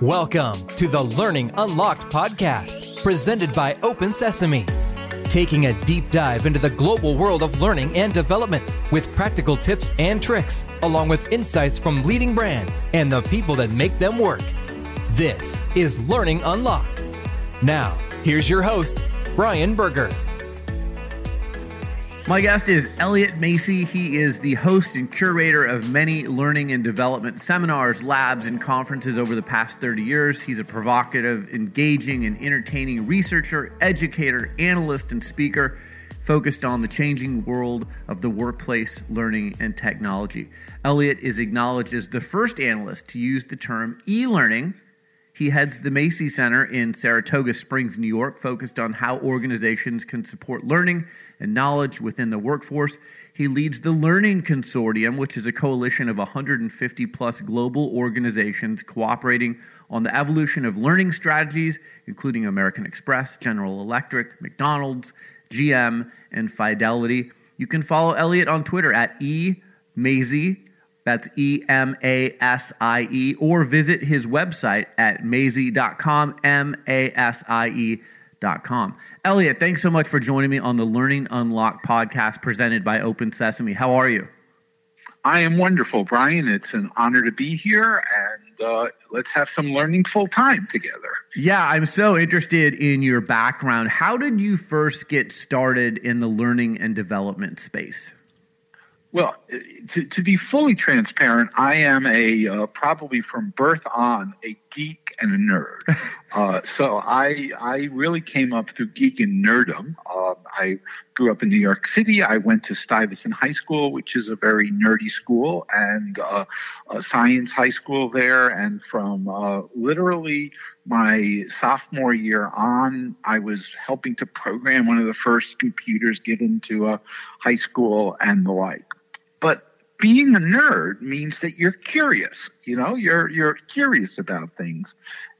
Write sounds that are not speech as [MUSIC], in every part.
Welcome to the Learning Unlocked podcast, presented by Open Sesame. Taking a deep dive into the global world of learning and development with practical tips and tricks, along with insights from leading brands and the people that make them work. This is Learning Unlocked. Now, here's your host, Brian Berger. My guest is Elliot Masie. He is the host and curator of many learning and development seminars, labs, and conferences over the past 30 years. He's a provocative, engaging, and entertaining researcher, educator, analyst, and speaker focused on the changing world of the workplace, learning, and technology. Elliot is acknowledged as the first analyst to use the term e learning he heads the Masie Center in Saratoga Springs, New York, focused on how organizations can support learning and knowledge within the workforce. He leads the Learning Consortium, which is a coalition of 150 plus global organizations cooperating on the evolution of learning strategies, including American Express, General Electric, McDonald's, GM, and Fidelity. You can follow Elliot on Twitter at e Masie that's E M A S I E, or visit his website at masie.com, M A S I E.com. Elliot, thanks so much for joining me on the Learning Unlocked podcast presented by Open Sesame. How are you? I am wonderful, Brian. It's an honor to be here, and uh, let's have some learning full time together. Yeah, I'm so interested in your background. How did you first get started in the learning and development space? Well, to, to be fully transparent, I am a uh, probably from birth on a geek and a nerd. [LAUGHS] Uh, so I I really came up through geek and nerdom. Uh, I grew up in New York City. I went to Stuyvesant High School, which is a very nerdy school, and uh, a science high school there. And from uh, literally my sophomore year on, I was helping to program one of the first computers given to a high school and the like. But being a nerd means that you're curious, you know, you're you're curious about things.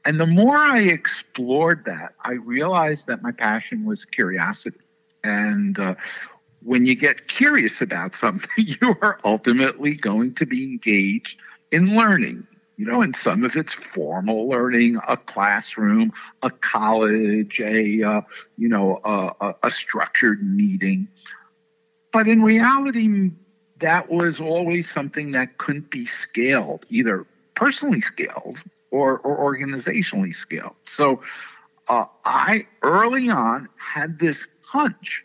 And the more I explored that, I realized that my passion was curiosity. And uh, when you get curious about something, [LAUGHS] you are ultimately going to be engaged in learning. You know, and some of it's formal learning, a classroom, a college, a uh, you know, a, a structured meeting. But in reality, that was always something that couldn't be scaled, either personally scaled or, or organizationally scaled. So uh, I early on had this hunch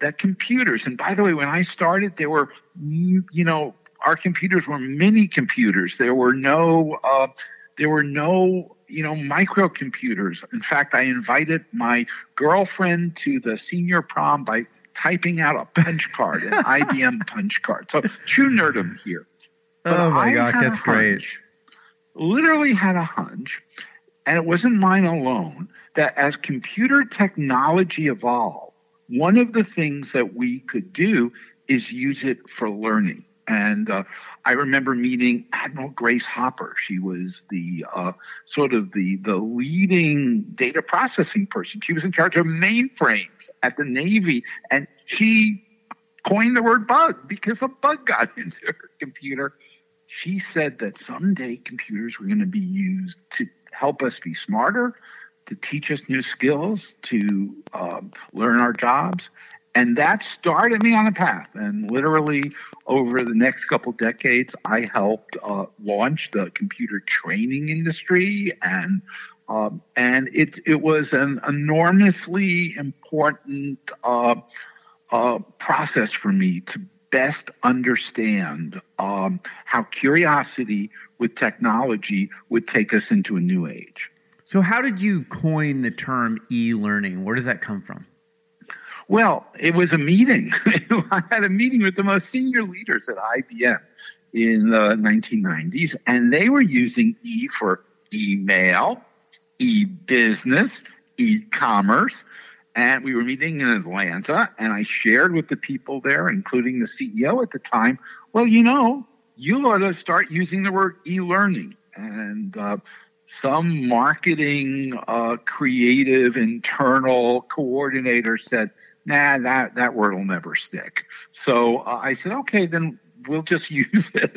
that computers, and by the way, when I started, there were, you know, our computers were mini computers. There were no, uh, there were no, you know, microcomputers. In fact, I invited my girlfriend to the senior prom by typing out a punch card, an [LAUGHS] IBM punch card. So true nerdum here. But oh my gosh, that's great. Literally had a hunch, and it wasn't mine alone, that as computer technology evolved, one of the things that we could do is use it for learning. And uh, I remember meeting Admiral Grace Hopper. She was the uh, sort of the the leading data processing person. She was in charge of mainframes at the Navy, and she coined the word bug because a bug got [LAUGHS] into her computer. She said that someday computers were going to be used to help us be smarter, to teach us new skills, to um, learn our jobs, and that started me on a path. And literally, over the next couple decades, I helped uh, launch the computer training industry, and um, and it it was an enormously important uh, uh, process for me to best understand um, how curiosity with technology would take us into a new age. So, how did you coin the term e-learning? Where does that come from? Well, it was a meeting. [LAUGHS] I had a meeting with the most senior leaders at IBM in the 1990s, and they were using E for email, e business, e commerce. And we were meeting in Atlanta, and I shared with the people there, including the CEO at the time, well, you know, you ought to start using the word e learning. And uh, some marketing, uh, creative, internal coordinator said, nah, that, that word will never stick. So uh, I said, okay, then we'll just [LAUGHS] use it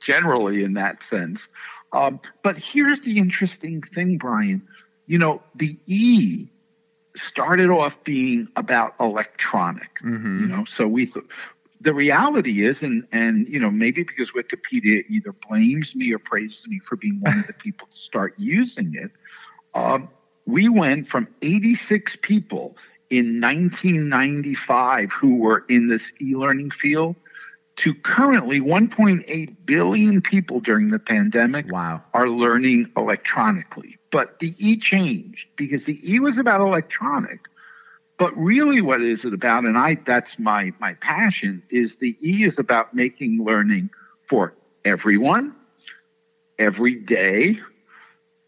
generally in that sense. Um, but here's the interesting thing, Brian. You know, the E started off being about electronic. Mm-hmm. You know, so we th- the reality is, and and you know, maybe because Wikipedia either blames me or praises me for being one of the people to start using it. Um, we went from 86 people in 1995 who were in this e-learning field to currently 1.8 billion people during the pandemic wow. are learning electronically. But the E changed because the E was about electronic. But really what is it about, and I that's my my passion, is the E is about making learning for everyone, every day,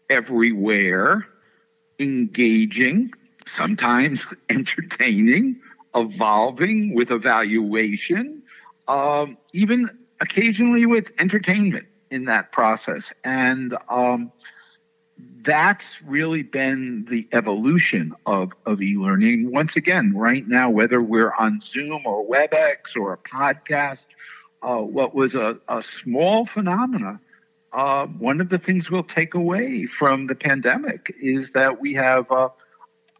everywhere, engaging, sometimes [LAUGHS] entertaining, evolving with evaluation, um, even occasionally with entertainment in that process. And um, that's really been the evolution of, of e-learning. Once again, right now, whether we're on Zoom or WebEx or a podcast, uh, what was a, a small phenomena, uh, one of the things we'll take away from the pandemic is that we have uh,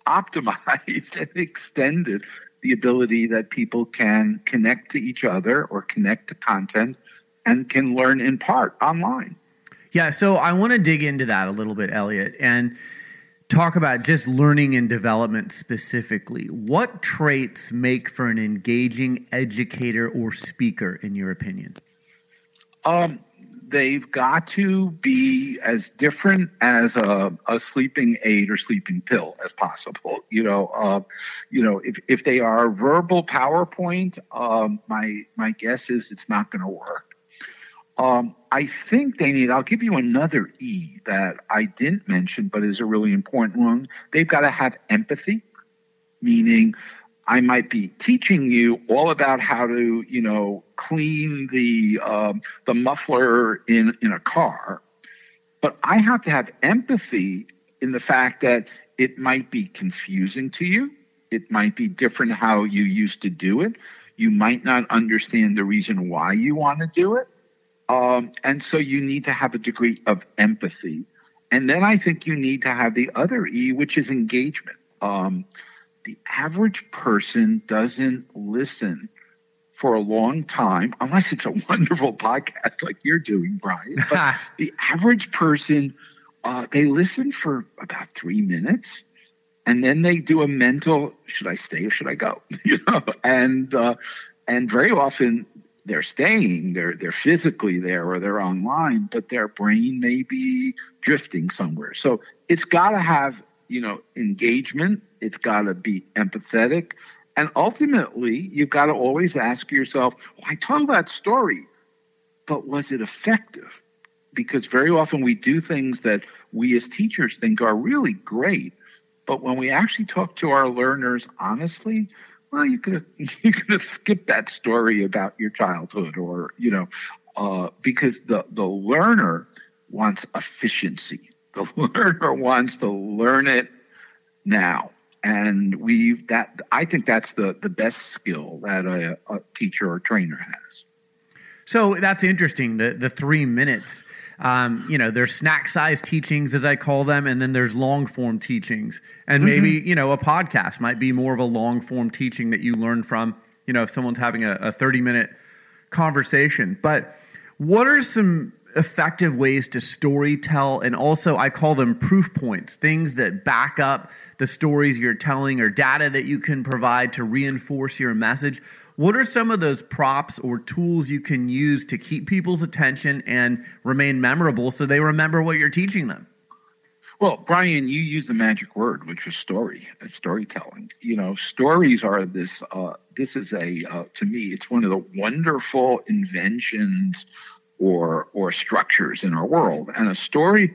optimized [LAUGHS] and extended the ability that people can connect to each other or connect to content and can learn in part online. Yeah, so I want to dig into that a little bit, Elliot, and talk about just learning and development specifically. What traits make for an engaging educator or speaker, in your opinion? Um, they've got to be as different as a, a sleeping aid or sleeping pill as possible. You know, uh, you know, if, if they are verbal PowerPoint, um, my my guess is it's not going to work. Um, I think they need. I'll give you another E that I didn't mention, but is a really important one. They've got to have empathy, meaning I might be teaching you all about how to, you know, clean the um, the muffler in in a car, but I have to have empathy in the fact that it might be confusing to you. It might be different how you used to do it. You might not understand the reason why you want to do it. Um, and so you need to have a degree of empathy. And then I think you need to have the other E, which is engagement. Um, the average person doesn't listen for a long time, unless it's a [LAUGHS] wonderful podcast like you're doing, Brian. [LAUGHS] But the average person, uh, they listen for about three minutes, and then they do a mental: should I stay or should I go? [LAUGHS] you know, and uh, and very often they're staying, they're they're physically there or they're online, but their brain may be drifting somewhere. So it's got to have you know engagement it's got to be empathetic. And ultimately, you've got to always ask yourself, well, I told that story, but was it effective? Because very often we do things that we as teachers think are really great. But when we actually talk to our learners honestly, well, you could have, [LAUGHS] you could have skipped that story about your childhood, or you know, uh, because the the learner wants efficiency. [LAUGHS] The learner wants to learn it now. And we've that i think that's the the best skill that a, a teacher or trainer has. So that's interesting the the three minutes um, you know there's snack size teachings as i call them and then there's long form teachings. And mm-hmm. maybe you know a podcast might be more of a long form teaching that you learn from you know if someone's having a, a 30 minute conversation. But what are some effective ways to story tell? And also i call them proof points things that back up the stories you're telling or data that you can provide to reinforce your message what are some of those props or tools you can use to keep people's attention and remain memorable so they remember what you're teaching them well, Brian, you use the magic word, which is story, uh, storytelling. You know, stories are this. Uh, this is a uh, to me, it's one of the wonderful inventions or or structures in our world. And a story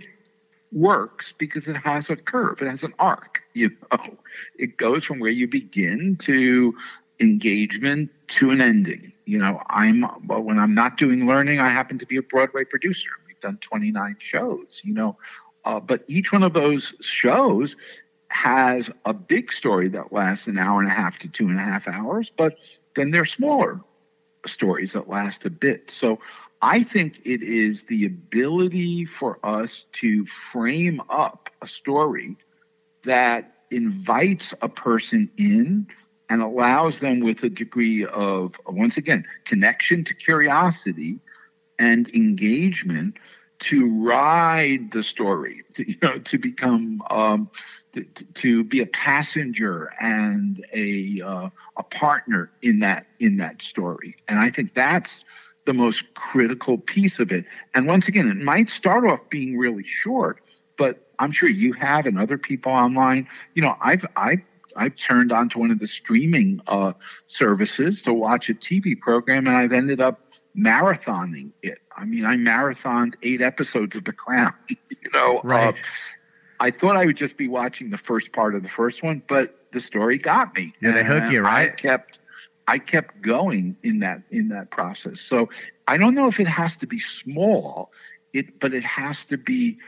works because it has a curve, it has an arc. [LAUGHS] You know, it goes from where you begin to engagement to an ending. You know, I'm well, when I'm not doing learning, I happen to be a Broadway producer. We've done 29 shows. You know, uh, but each one of those shows has a big story that lasts an hour and a half to two and a half hours, but then they're smaller stories that last a bit. So I think it is the ability for us to frame up a story that invites a person in and allows them with a degree of, once again, connection to curiosity and engagement to ride the story, to, you know, to become, um, to, to, be a passenger and a uh, a partner in that in that story. And I think that's the most critical piece of it. And once again, it might start off being really short, but I'm sure you have and other people online. You know, I've I I've turned onto one of the streaming uh, services to watch a TV program, and I've ended up marathoning it. I mean, I marathoned eight episodes of The Crown. [LAUGHS] you know, uh, right. Uh, I thought I would just be watching the first part of the first one, but the story got me. Yeah, they hook you, right? I kept I kept going in that in that process. So I don't know if it has to be small, it but it has to be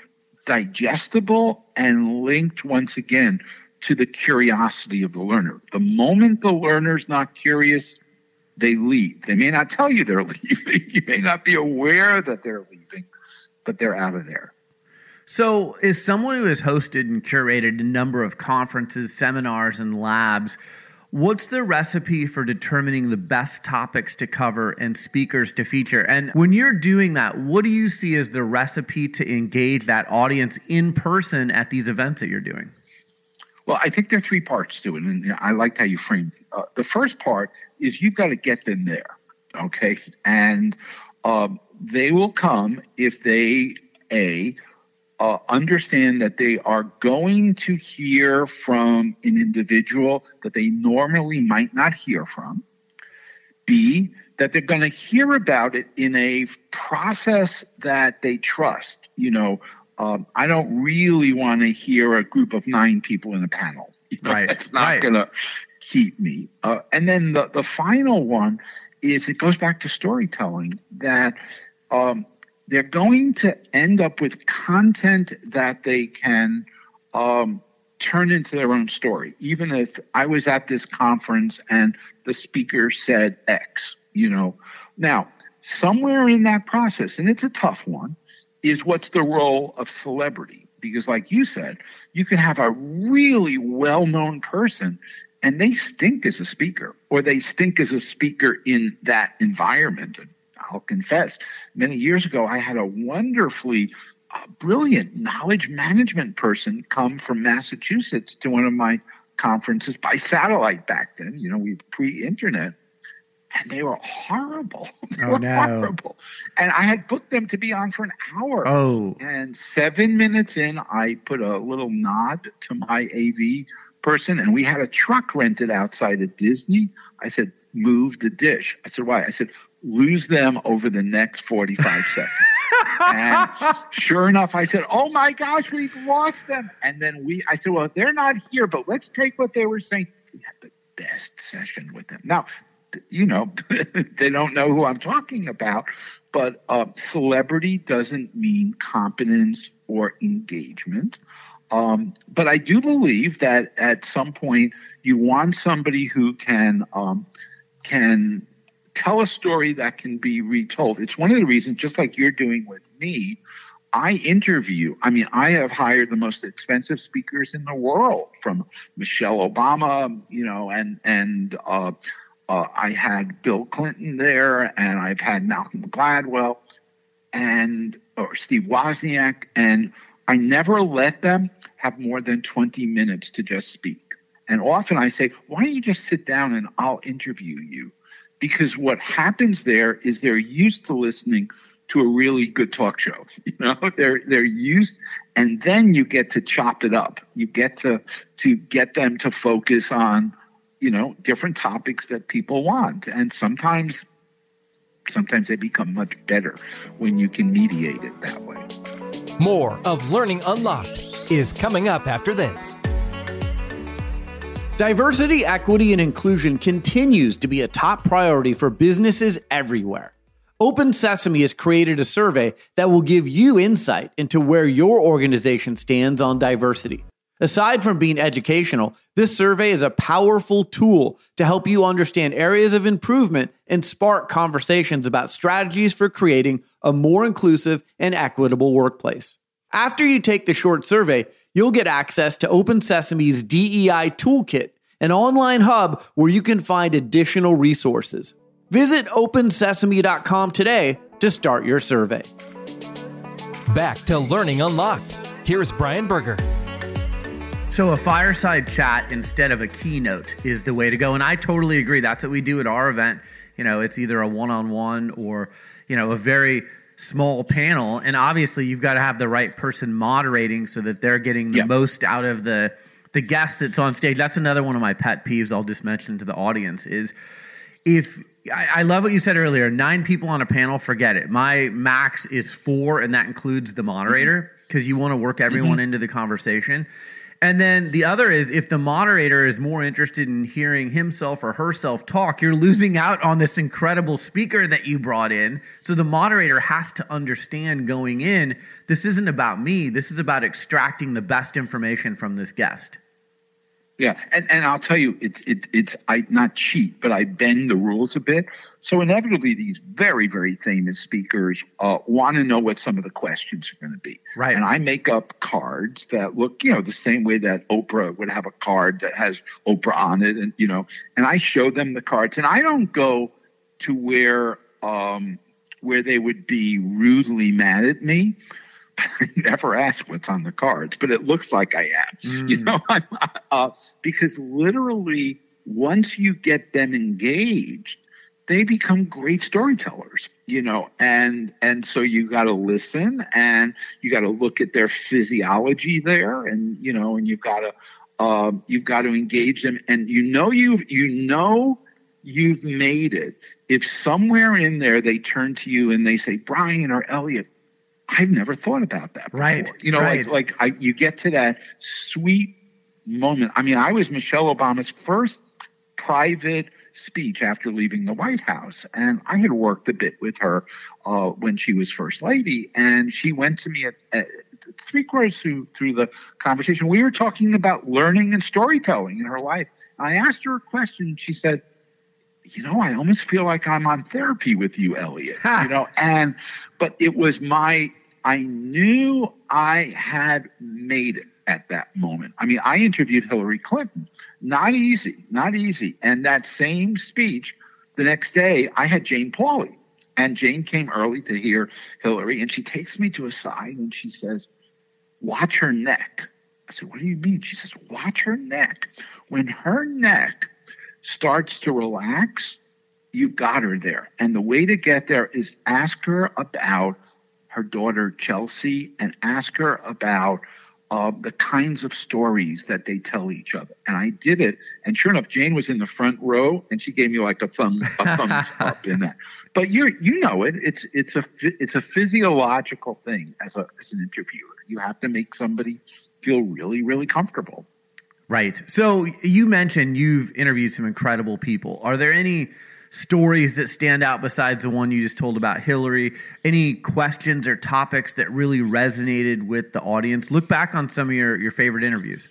digestible and linked once again to the curiosity of the learner. The moment the learner's not curious, they leave. They may not tell you they're [LAUGHS] leaving. You may not be aware that they're leaving, but they're out of there. So, as someone who has hosted and curated a number of conferences, seminars, and labs, What's the recipe for determining the best topics to cover and speakers to feature? And when you're doing that, what do you see as the recipe to engage that audience in person at these events that you're doing? Well, I think there are three parts to it, and I liked how you framed it. Uh, the first part is you've got to get them there, okay? And um, they will come if they, A, uh, understand that they are going to hear from an individual that they normally might not hear from. B, that they're going to hear about it in a process that they trust. You know, um, I don't really want to hear a group of nine people in a panel. You [LAUGHS] know, right. That's not right. going to keep me. Uh, and then the, the final one is it goes back to storytelling that um, they're going to end up with content that they can um, turn into their own story. Even if I was at this conference and the speaker said X, you know. Now, somewhere in that process, and it's a tough one, is what's the role of celebrity? Because, like you said, you can have a really well known person and they stink as a speaker, or they stink as a speaker in that environment. And I'll confess, many years ago, I had a wonderfully uh, brilliant knowledge management person come from Massachusetts to one of my conferences by satellite back then. You know, we pre internet and they were horrible. [LAUGHS] they oh, were no. horrible. And I had booked them to be on for an hour. Oh. And seven minutes in, I put a little nod to my AV person, and we had a truck rented outside of Disney. I said, move the dish. I said, why? I said, lose them over the next 45 seconds. [LAUGHS] and sure enough, I said, Oh my gosh, we've lost them. And then we, I said, Well, they're not here, but let's take what they were saying. We had the best session with them. Now, you know, [LAUGHS] they don't know who I'm talking about, but uh, celebrity doesn't mean competence or engagement. Um, but I do believe that at some point you want somebody who can um, can tell a story that can be retold. It's one of the reasons, just like you're doing with me, I interview. I mean, I have hired the most expensive speakers in the world, from Michelle Obama, you know, and and uh, uh, I had Bill Clinton there, and I've had Malcolm Gladwell, and or Steve Wozniak, and I never let them have more than 20 minutes to just speak. And often I say, why don't you just sit down and I'll interview you? Because what happens there is they're used to listening to a really good talk show. [LAUGHS] You know, they're they're used, and then you get to chop it up. You get to to get them to focus on, you know, different topics that people want, and sometimes sometimes they become much better when you can mediate it that way. More of Learning Unlocked is coming up after this. Diversity, equity, and inclusion continues to be a top priority for businesses everywhere. Open Sesame has created a survey that will give you insight into where your organization stands on diversity. Aside from being educational, this survey is a powerful tool to help you understand areas of improvement and spark conversations about strategies for creating a more inclusive and equitable workplace. After you take the short survey, you'll get access to Open Sesame's DEI Toolkit, an online hub where you can find additional resources. Visit opensesame.com today to start your survey. Back to Learning Unlocked. Here's Brian Berger. So, a fireside chat instead of a keynote is the way to go. And I totally agree. That's what we do at our event. You know, it's either a one on one or, you know, a very small panel. And obviously, you've got to have the right person moderating so that they're getting the yep. most out of the the guest that's on stage. That's another one of my pet peeves I'll just mention to the audience is if I, I love what you said earlier nine people on a panel, forget it. My max is four, and that includes the moderator because mm-hmm. you want to work everyone mm-hmm. into the conversation. And then the other is if the moderator is more interested in hearing himself or herself talk, you're losing out on this incredible speaker that you brought in. So the moderator has to understand going in this isn't about me, this is about extracting the best information from this guest. Yeah, and, and I'll tell you, it's it, it's I not cheat, but I bend the rules a bit. So inevitably, these very very famous speakers uh, want to know what some of the questions are going to be. Right. And I make up cards that look, you know, the same way that Oprah would have a card that has Oprah on it, and you know, and I show them the cards, and I don't go to where um, where they would be rudely mad at me. [LAUGHS] I never ask what's on the cards, but it looks like I am. Mm. You know, [LAUGHS] uh, because literally once you get them engaged, they become great storytellers. You know, and and so you got to listen, and you got to look at their physiology there, and you know, and you've got to um, you've got to engage them, and you know you've you know you've made it if somewhere in there they turn to you and they say Brian or Elliot I've never thought about that. Before. Right. You know, right. like, like I, you get to that sweet moment. I mean, I was Michelle Obama's first private speech after leaving the White House. And I had worked a bit with her uh, when she was first lady. And she went to me at, at three quarters through, through the conversation. We were talking about learning and storytelling in her life. I asked her a question. She said, you know, I almost feel like I'm on therapy with you, Elliot. you know, and but it was my I knew I had made it at that moment. I mean, I interviewed Hillary Clinton. Not easy, not easy. And that same speech, the next day, I had Jane Pauley. And Jane came early to hear Hillary, and she takes me to a side and she says, Watch her neck. I said, What do you mean? She says, Watch her neck. When her neck starts to relax, you've got her there. And the way to get there is ask her about her daughter Chelsea and ask her about uh, the kinds of stories that they tell each other. And I did it, and sure enough, Jane was in the front row, and she gave me like a thumb, a thumbs [LAUGHS] up in that. But you you know it. It's it's a it's a physiological thing as a as an interviewer. You have to make somebody feel really really comfortable. Right. So you mentioned you've interviewed some incredible people. Are there any stories that stand out besides the one you just told about Hillary? Any questions or topics that really resonated with the audience? Look back on some of your, your favorite interviews.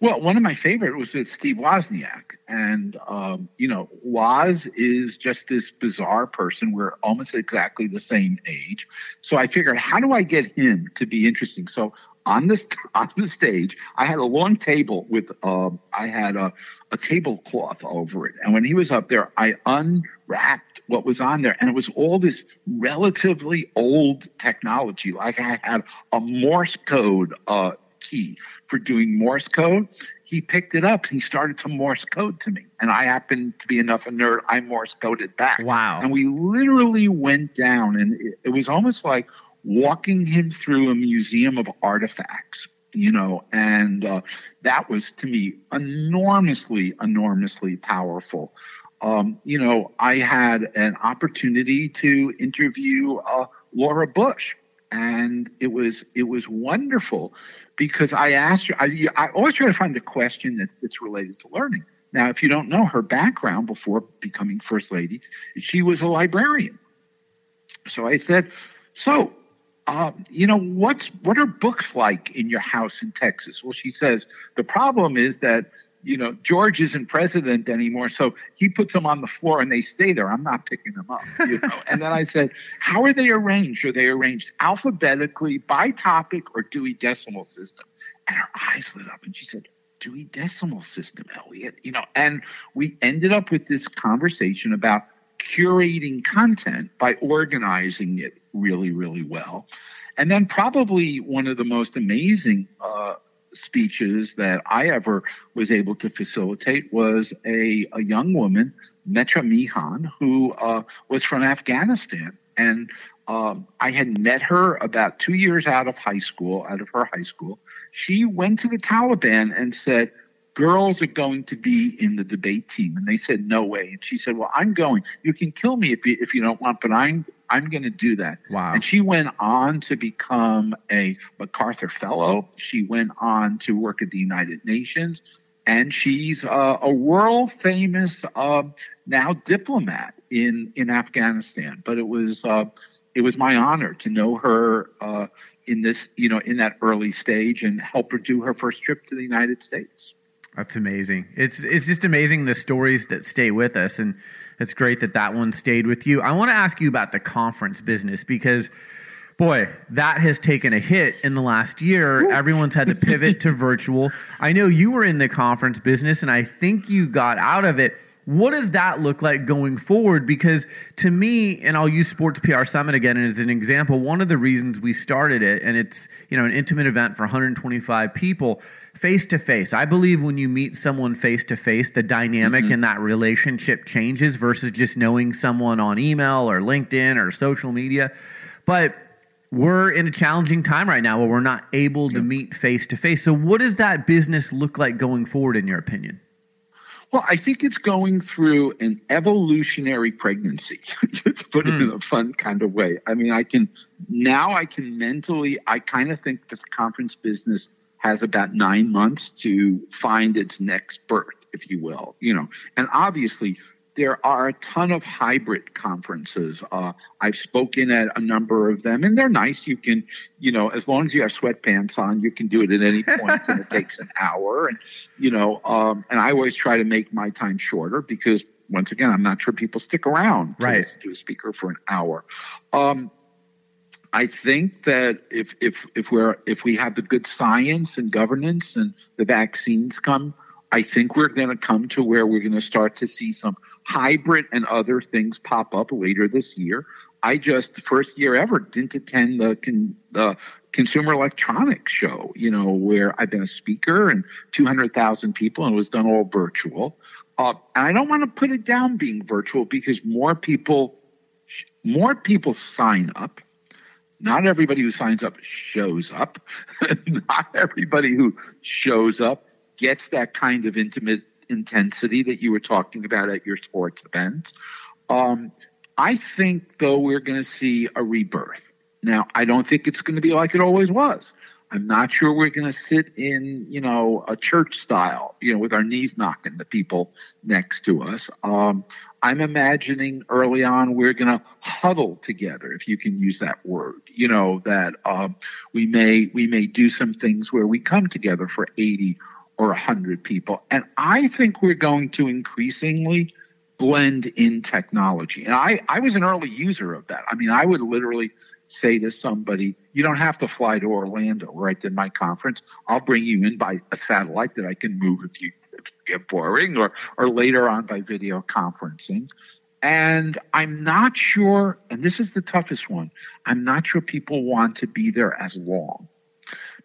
Well, one of my favorite was with Steve Wozniak. And, um, you know, Woz is just this bizarre person. We're almost exactly the same age. So I figured, how do I get him to be interesting? So on this [LAUGHS] on the stage, I had a long table with uh, I had a, a tablecloth over it, and when he was up there, I unwrapped what was on there, and it was all this relatively old technology. Like I had a Morse code uh, key for doing Morse code. He picked it up and he started to Morse code to me, and I happened to be enough a nerd. I Morse coded back. Wow! And we literally went down, and it, it was almost like walking him through a museum of artifacts you know and uh, that was to me enormously enormously powerful. Um, you know i had an opportunity to interview uh, laura bush and it was it was wonderful because i asked her I, I always try to find a question that's, that's related to learning. Now if you don't know her background before becoming first lady she was a librarian. So i said so uh, you know, what's what are books like in your house in Texas? Well, she says the problem is that you know George isn't president anymore, so he puts them on the floor and they stay there. I'm not picking them up. You know. [LAUGHS] and then I said, how are they arranged? Are they arranged alphabetically, by topic, or Dewey Decimal System? And her eyes lit up, and she said, Dewey Decimal System, Elliot. You know, and we ended up with this conversation about curating content by organizing it really, really well. And then, probably one of the most amazing uh, speeches that I ever was able to facilitate was a, a young woman, Metra Mihan, who uh, was from Afghanistan. And um, I had met her about two years out of high school, out of her high school. She went to the Taliban and said, girls are going to be in the debate team. And they said, no way. And she said, well, I'm going. You can kill me if you, if you don't want, but I'm, I'm going to do that. Wow. And she went on to become a MacArthur Fellow. She went on to work at the United Nations. And she's uh, a world famous uh, now diplomat in, in Afghanistan. But it was, uh, it was my honor to know her uh, in this, you know, in that early stage and help her do her first trip to the United States. That's amazing. It's it's just amazing the stories that stay with us, and it's great that that one stayed with you. I want to ask you about the conference business because, boy, that has taken a hit in the last year. Everyone's had to pivot to virtual. I know you were in the conference business, and I think you got out of it. What does that look like going forward? Because to me, and I'll use Sports PR Summit again as an example, one of the reasons we started it, and it's you know an intimate event for 125 people, face to face. I believe when you meet someone face to face, the dynamic mm-hmm. in that relationship changes versus just knowing someone on email or LinkedIn or social media. But we're in a challenging time right now where we're not able to meet face to face. So, what does that business look like going forward, in your opinion? Well, I think it's going through an evolutionary pregnancy, [LAUGHS] to put it mm. in a fun kind of way. I mean, I can now I can mentally, I kind of think that the conference business has about nine months to find its next birth, if you will, you know, and obviously there are a ton of hybrid conferences. Uh, I've spoken at a number of them, and they're nice. You can, you know, as long as you have sweatpants on, you can do it at any [LAUGHS] point, and it takes an hour. And you know, um, and I always try to make my time shorter because, once again, I'm not sure people stick around to right. listen to a speaker for an hour. Um, I think that if if if we're if we have the good science and governance and the vaccines come I think we're going to come to where we're going to start to see some hybrid and other things pop up later this year. I just first year ever didn't attend the con, the Consumer Electronics Show, you know, where I've been a speaker and 200,000 people and it was done all virtual. Uh, and I don't want to put it down being virtual because more people more people sign up. Not everybody who signs up shows up. [LAUGHS] Not everybody who shows up gets that kind of intimate intensity that you were talking about at your sports events. Um, I think, though, we're going to see a rebirth. Now, I don't think it's going to be like it always was. I'm not sure we're going to sit in, you know, a church style, you know, with our knees knocking the people next to us. Um, I'm imagining early on we're going to huddle together, if you can use that word. You know that um, we may we may do some things where we come together for 80 or 100 people. And I think we're going to increasingly blend in technology. And I, I was an early user of that. I mean, I would literally say to somebody, you don't have to fly to Orlando where I did my conference. I'll bring you in by a satellite that I can move if you get boring or, or later on by video conferencing. And I'm not sure, and this is the toughest one, I'm not sure people want to be there as long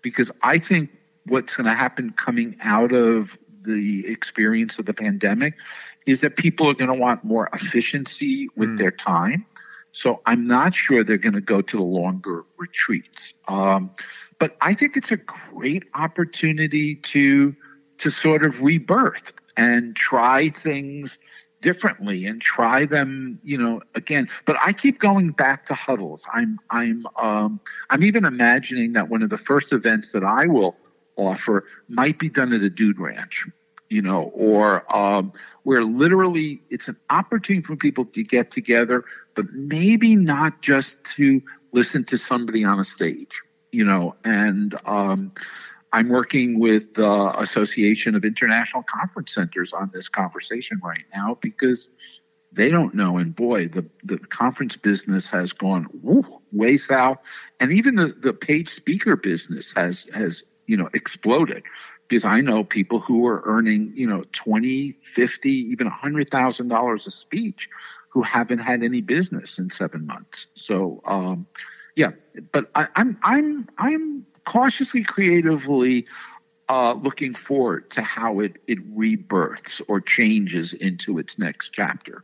because I think what's going to happen coming out of the experience of the pandemic is that people are going to want more efficiency with mm. their time. So I'm not sure they're going to go to the longer retreats. Um, but I think it's a great opportunity to to sort of rebirth and try things differently and try them, you know, again. But I keep going back to huddles. I'm I'm um, I'm even imagining that one of the first events that I will offer might be done at a dude ranch. you know, or um, where literally it's an opportunity for people to get together, but maybe not just to listen to somebody on a stage, you know, and um, I'm working with the Association of International Conference Centers on this conversation right now because they don't know. And boy, the, the conference business has gone woo, way south. And even the, the paid speaker business has, has, you know, exploded because I know people who are earning, you know, 20, 50, even a hundred thousand dollars a speech who haven't had any business in seven months. So, um, yeah, but I, I'm, I'm, I'm cautiously creatively uh, looking forward to how it, it rebirths or changes into its next chapter.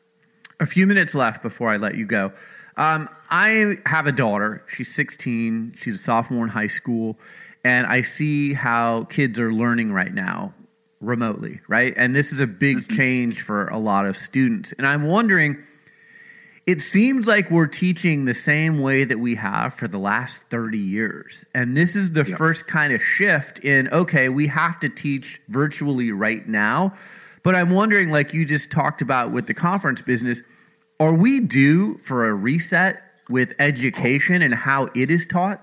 A few minutes left before I let you go. Um, I have a daughter. She's 16. She's a sophomore in high school. And I see how kids are learning right now remotely, right? And this is a big mm-hmm. change for a lot of students. And I'm wondering it seems like we're teaching the same way that we have for the last 30 years. And this is the yep. first kind of shift in okay, we have to teach virtually right now. But I'm wondering, like you just talked about with the conference business, are we due for a reset with education and how it is taught?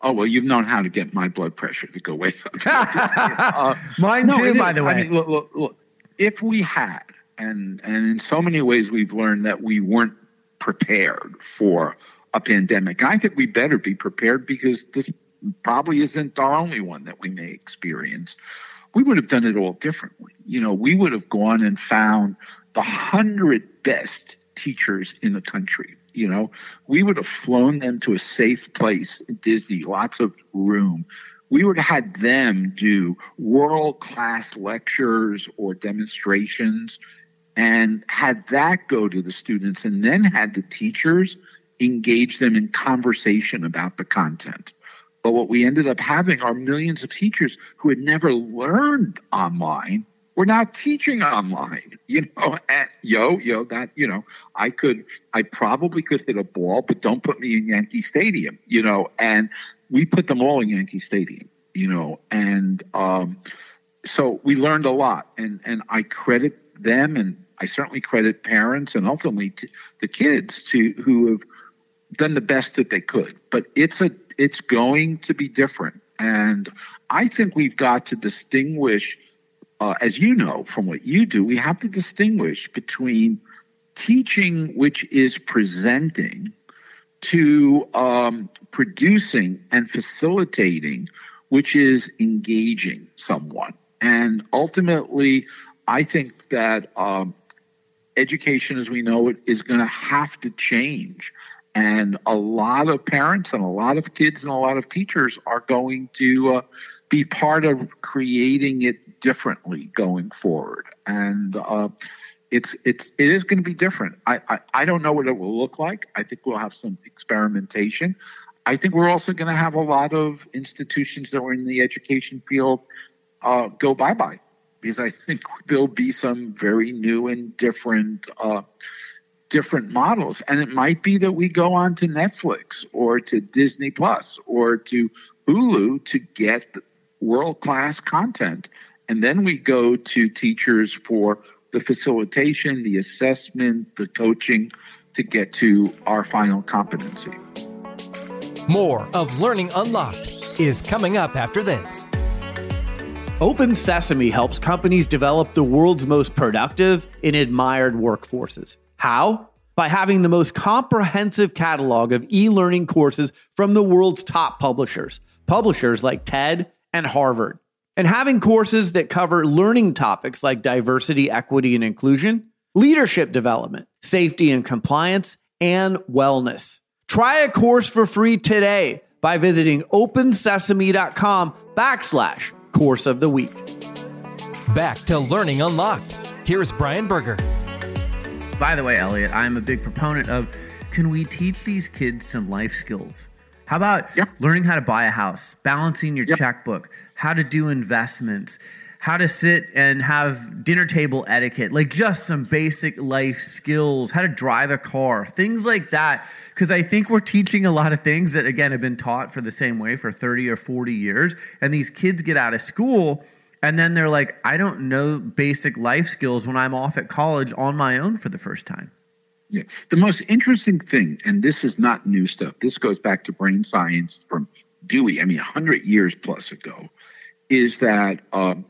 Oh well, you've known how to get my blood pressure to go way up. uh, [LAUGHS] Mine no, too, by is. the way. I mean, look, look, look, if we had and and in so many ways we've learned that we weren't prepared for a pandemic. I think we better be prepared because this probably isn't the only one that we may experience. We would have done it all differently. You know, we would have gone and found the hundred best teachers in the country. You know, we would have flown them to a safe place Disney, lots of room we would have had them do world class lectures or demonstrations and had that go to the students and then had the teachers engage them in conversation about the content. But what we ended up having are millions of teachers who had never learned online were now teaching online. You know, at, yo, yo, that, you know, I could, I probably could hit a ball, but don't put me in Yankee Stadium, you know, and we put them all in Yankee Stadium, you know, and um, so we learned a lot. And, and I credit them and I certainly credit parents and ultimately t- the kids to who have done the best that they could. But it's a it's going to be different, and I think we've got to distinguish, uh, as you know from what you do, we have to distinguish between teaching, which is presenting, to um, producing and facilitating, which is engaging someone. And ultimately, I think that um, education as we know it is going to have to change. And a lot of parents and a lot of kids and a lot of teachers are going to uh, be part of creating it differently going forward. And uh, it's it's it is going to be different. I, I I don't know what it will look like. I think we'll have some experimentation. I think we're also going to have a lot of institutions that were in the education field uh, go bye bye because I think there'll be some very new and different uh, different models, and it might be that we go on to Netflix or to Disney Plus or to Hulu to get world class content, and then we go to teachers for the facilitation, the assessment, the coaching to get to our final competency. More of Learning Unlocked is coming up after this. Open Sesame helps companies develop the world's most productive and admired workforces. How? By having the most comprehensive catalog of e learning courses from the world's top publishers, publishers like TED and Harvard, and having courses that cover learning topics like diversity, equity, and inclusion, leadership development, safety and compliance, and wellness. Try a course for free today by visiting opensesame.com backslash course of the week. Back to Learning Unlocked. Here's Brian Berger. By the way, Elliot, I'm a big proponent of can we teach these kids some life skills? How about yep. learning how to buy a house, balancing your yep. checkbook, how to do investments, how to sit and have dinner table etiquette, like just some basic life skills, how to drive a car, things like that. Because I think we're teaching a lot of things that, again, have been taught for the same way for 30 or 40 years. And these kids get out of school And then they're like, I don't know basic life skills when I'm off at college on my own for the first time. Yeah. The most interesting thing, and this is not new stuff, this goes back to brain science from Dewey, I mean, 100 years plus ago, is that um,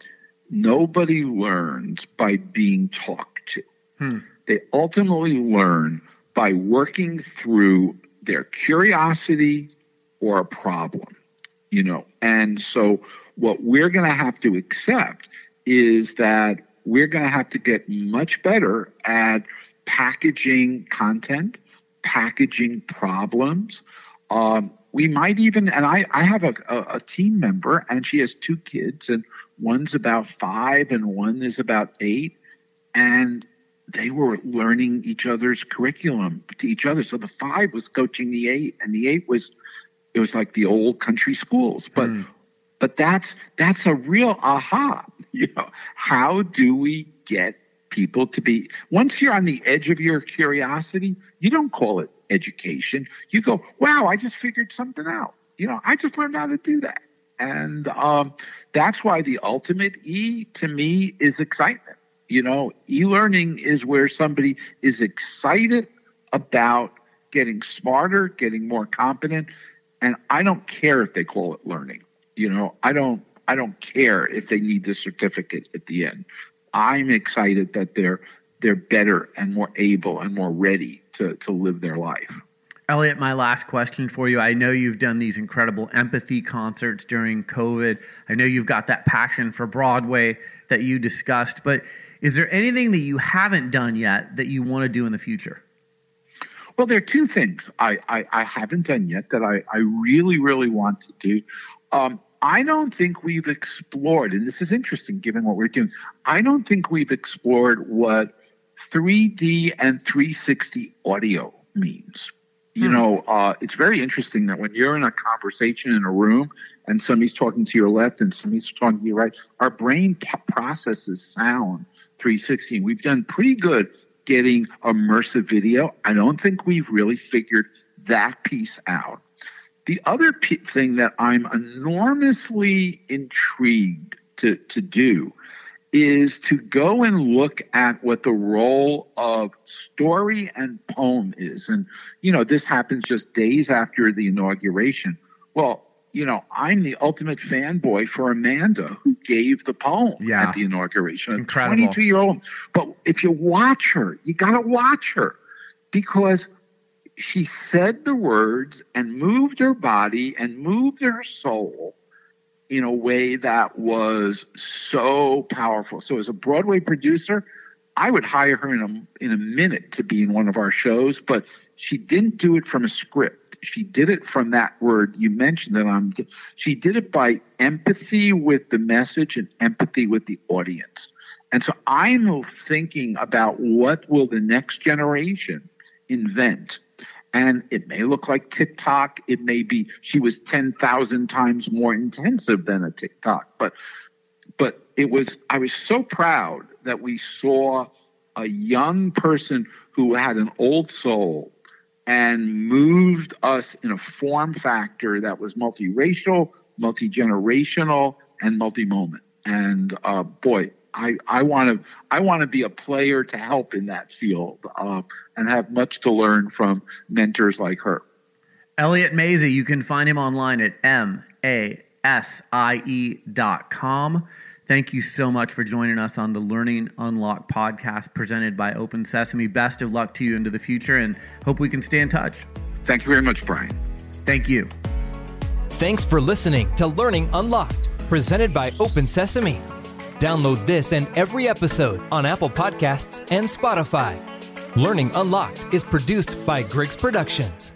nobody learns by being talked to. Hmm. They ultimately learn by working through their curiosity or a problem, you know. And so, what we're going to have to accept is that we're going to have to get much better at packaging content, packaging problems. Um, we might even, and I, I have a, a, team member, and she has two kids, and one's about five, and one is about eight, and they were learning each other's curriculum to each other. So the five was coaching the eight, and the eight was, it was like the old country schools, but. Mm. But that's that's a real aha. [LAUGHS] You know, how do we get people to be once you're on the edge of your curiosity, you don't call it education. You go, wow, I just figured something out. You know, I just learned how to do that. And um, that's why the ultimate E to me is excitement. You know, e learning is where somebody is excited about getting smarter, getting more competent. And I don't care if they call it learning. You know, I don't I don't care if they need the certificate at the end. I'm excited that they're they're better and more able and more ready to to live their life. Elliott, my last question for you. I know you've done these incredible empathy concerts during COVID. I know you've got that passion for Broadway that you discussed, but is there anything that you haven't done yet that you want to do in the future? Well, there are two things I, I, I haven't done yet that I, I really, really want to do. Um, I don't think we've explored, and this is interesting given what we're doing. I don't think we've explored what 3D and 360 audio means. You hmm. know, uh, it's very interesting that when you're in a conversation in a room and somebody's talking to your left and somebody's talking to your right, our brain processes sound 360. We've done pretty good getting immersive video. I don't think we've really figured that piece out. The other p- thing that I'm enormously intrigued to, to do is to go and look at what the role of story and poem is. And, you know, this happens just days after the inauguration. Well, you know, I'm the ultimate fanboy for Amanda, who gave the poem yeah. at the inauguration. Incredible. 22 year old. But if you watch her, you got to watch her because she said the words and moved her body and moved her soul in a way that was so powerful. So as a Broadway producer, I would hire her in a in a minute to be in one of our shows, but she didn't do it from a script. She did it from that word you mentioned that I'm she did it by empathy with the message and empathy with the audience. And so I'm thinking about what will the next generation invent and it may look like TikTok. It may be she was 10,000 times more intensive than a TikTok, but, but it was, I was so proud that we saw a young person who had an old soul and moved us in a form factor that was multiracial, multi generational, and multi moment. And uh, boy, I, I want to I want to be a player to help in that field uh, and have much to learn from mentors like her. Elliott Masie, you can find him online at m a s i e dot com. Thank you so much for joining us on the Learning Unlocked podcast presented by OpenSesame. Best of luck to you into the future and hope we can stay in touch. Thank you very much, Brian. Thank you. Thanks for listening to Learning Unlocked, presented by OpenSesame. Download this and every episode on Apple Podcasts and Spotify. Learning Unlocked is produced by Griggs Productions.